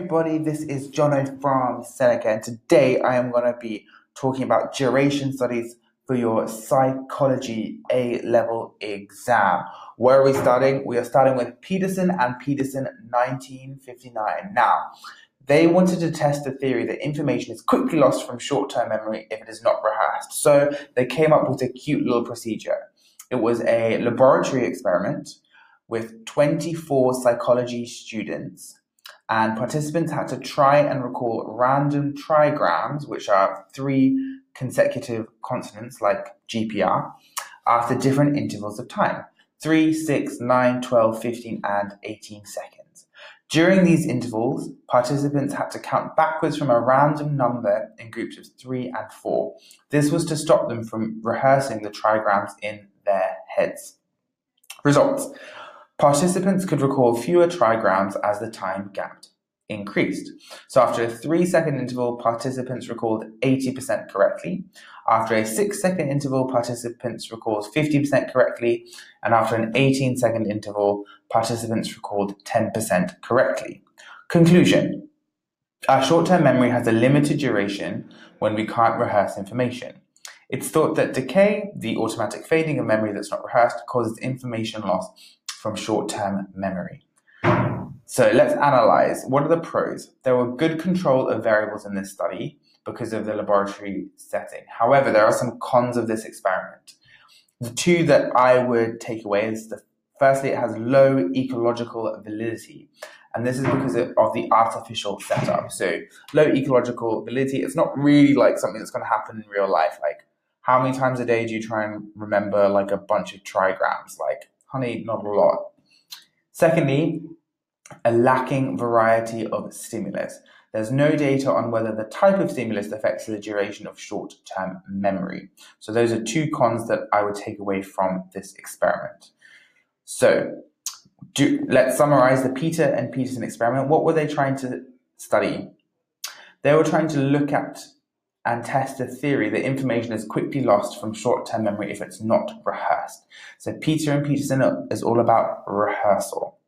everybody, this is Jono from Seneca, and today I am going to be talking about duration studies for your psychology A level exam. Where are we starting? We are starting with Peterson and Peterson 1959. Now, they wanted to test the theory that information is quickly lost from short term memory if it is not rehearsed. So they came up with a cute little procedure. It was a laboratory experiment with 24 psychology students and participants had to try and recall random trigrams, which are three consecutive consonants like GPR, after different intervals of time 3, 6, 9, 12, 15, and 18 seconds. During these intervals, participants had to count backwards from a random number in groups of 3 and 4. This was to stop them from rehearsing the trigrams in their heads. Results Participants could recall fewer trigrams as the time gap increased. So after a three second interval, participants recalled 80% correctly. After a six second interval, participants recalled 50% correctly. And after an 18 second interval, participants recalled 10% correctly. Conclusion Our short term memory has a limited duration when we can't rehearse information. It's thought that decay, the automatic fading of memory that's not rehearsed, causes information loss from short term memory. So let's analyze what are the pros. There were good control of variables in this study because of the laboratory setting. However, there are some cons of this experiment. The two that I would take away is the firstly, it has low ecological validity. And this is because of the artificial setup. So low ecological validity, it's not really like something that's going to happen in real life. Like how many times a day do you try and remember like a bunch of trigrams? Like honey, not a lot. Secondly, a lacking variety of stimulus. There's no data on whether the type of stimulus affects the duration of short term memory. So, those are two cons that I would take away from this experiment. So, do, let's summarize the Peter and Peterson experiment. What were they trying to study? They were trying to look at and test the theory that information is quickly lost from short-term memory if it's not rehearsed. So Peter and Peterson is all about rehearsal.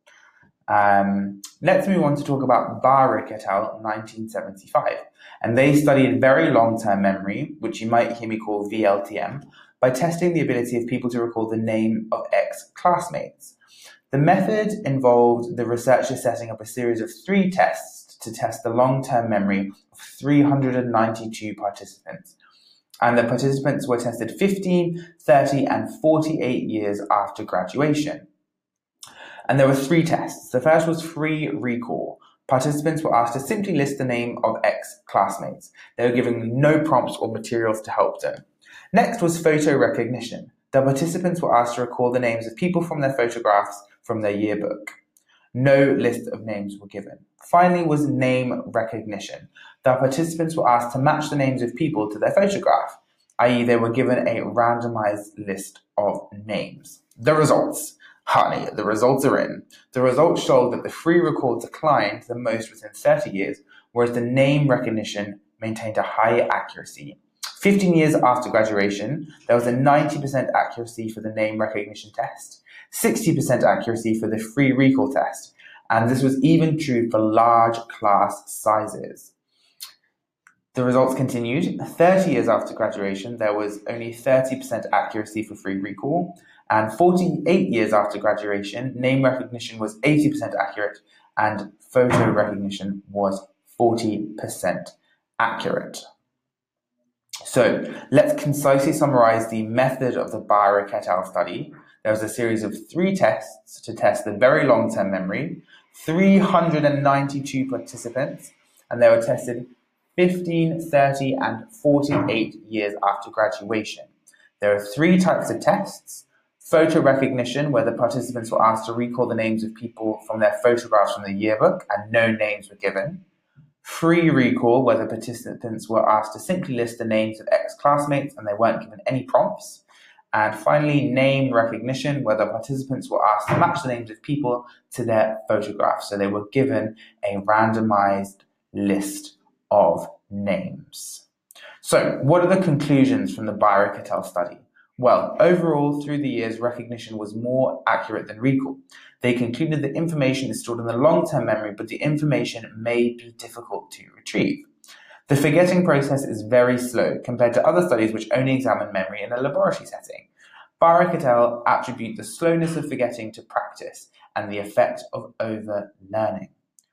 Um, let's move on to talk about Bahrick et al. 1975. And they studied very long-term memory, which you might hear me call VLTM, by testing the ability of people to recall the name of ex-classmates. The method involved the researchers setting up a series of three tests to test the long-term memory of 392 participants. And the participants were tested 15, 30, and 48 years after graduation. And there were three tests. The first was free recall. Participants were asked to simply list the name of ex classmates. They were given no prompts or materials to help them. Next was photo recognition. The participants were asked to recall the names of people from their photographs from their yearbook. No list of names were given. Finally was name recognition. The participants were asked to match the names of people to their photograph, i.e. they were given a randomized list of names. The results. Honey, the results are in. The results showed that the free recall declined the most within 30 years, whereas the name recognition maintained a higher accuracy. 15 years after graduation, there was a 90% accuracy for the name recognition test, 60% accuracy for the free recall test, and this was even true for large class sizes. The results continued. 30 years after graduation, there was only 30% accuracy for free recall, and 48 years after graduation, name recognition was 80% accurate, and photo recognition was 40% accurate. So let's concisely summarize the method of the Bahrick et al. study there was a series of three tests to test the very long term memory, 392 participants, and they were tested 15, 30, and 48 years after graduation. There are three types of tests photo recognition, where the participants were asked to recall the names of people from their photographs from the yearbook and no names were given. Free recall, where the participants were asked to simply list the names of ex classmates and they weren't given any prompts. And finally, name recognition, where the participants were asked to match the names of people to their photographs. So they were given a randomized list of names. So, what are the conclusions from the Bahrick et study? Well, overall, through the years, recognition was more accurate than recall. They concluded that information is stored in the long term memory, but the information may be difficult to retrieve. The forgetting process is very slow compared to other studies which only examine memory in a laboratory setting. Bahrick et al. attribute the slowness of forgetting to practice and the effect of over-learning.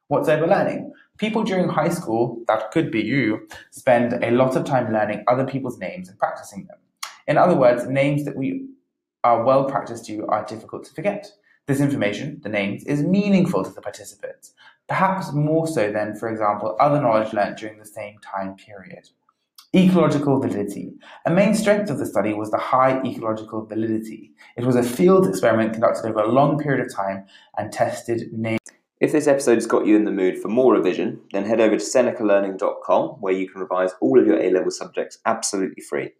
What's overlearning? People during high school, that could be you, spend a lot of time learning other people's names and practicing them. In other words, names that we are well practiced to are difficult to forget. This information, the names, is meaningful to the participants, perhaps more so than, for example, other knowledge learnt during the same time period. Ecological validity. A main strength of the study was the high ecological validity. It was a field experiment conducted over a long period of time and tested names. If this episode has got you in the mood for more revision, then head over to senecalearning.com where you can revise all of your A level subjects absolutely free.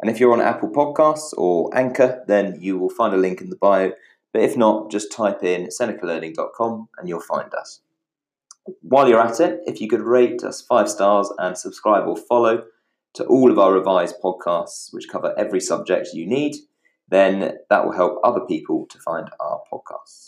And if you're on Apple Podcasts or Anchor, then you will find a link in the bio. But if not, just type in senecalearning.com and you'll find us. While you're at it, if you could rate us five stars and subscribe or follow to all of our revised podcasts, which cover every subject you need, then that will help other people to find our podcasts.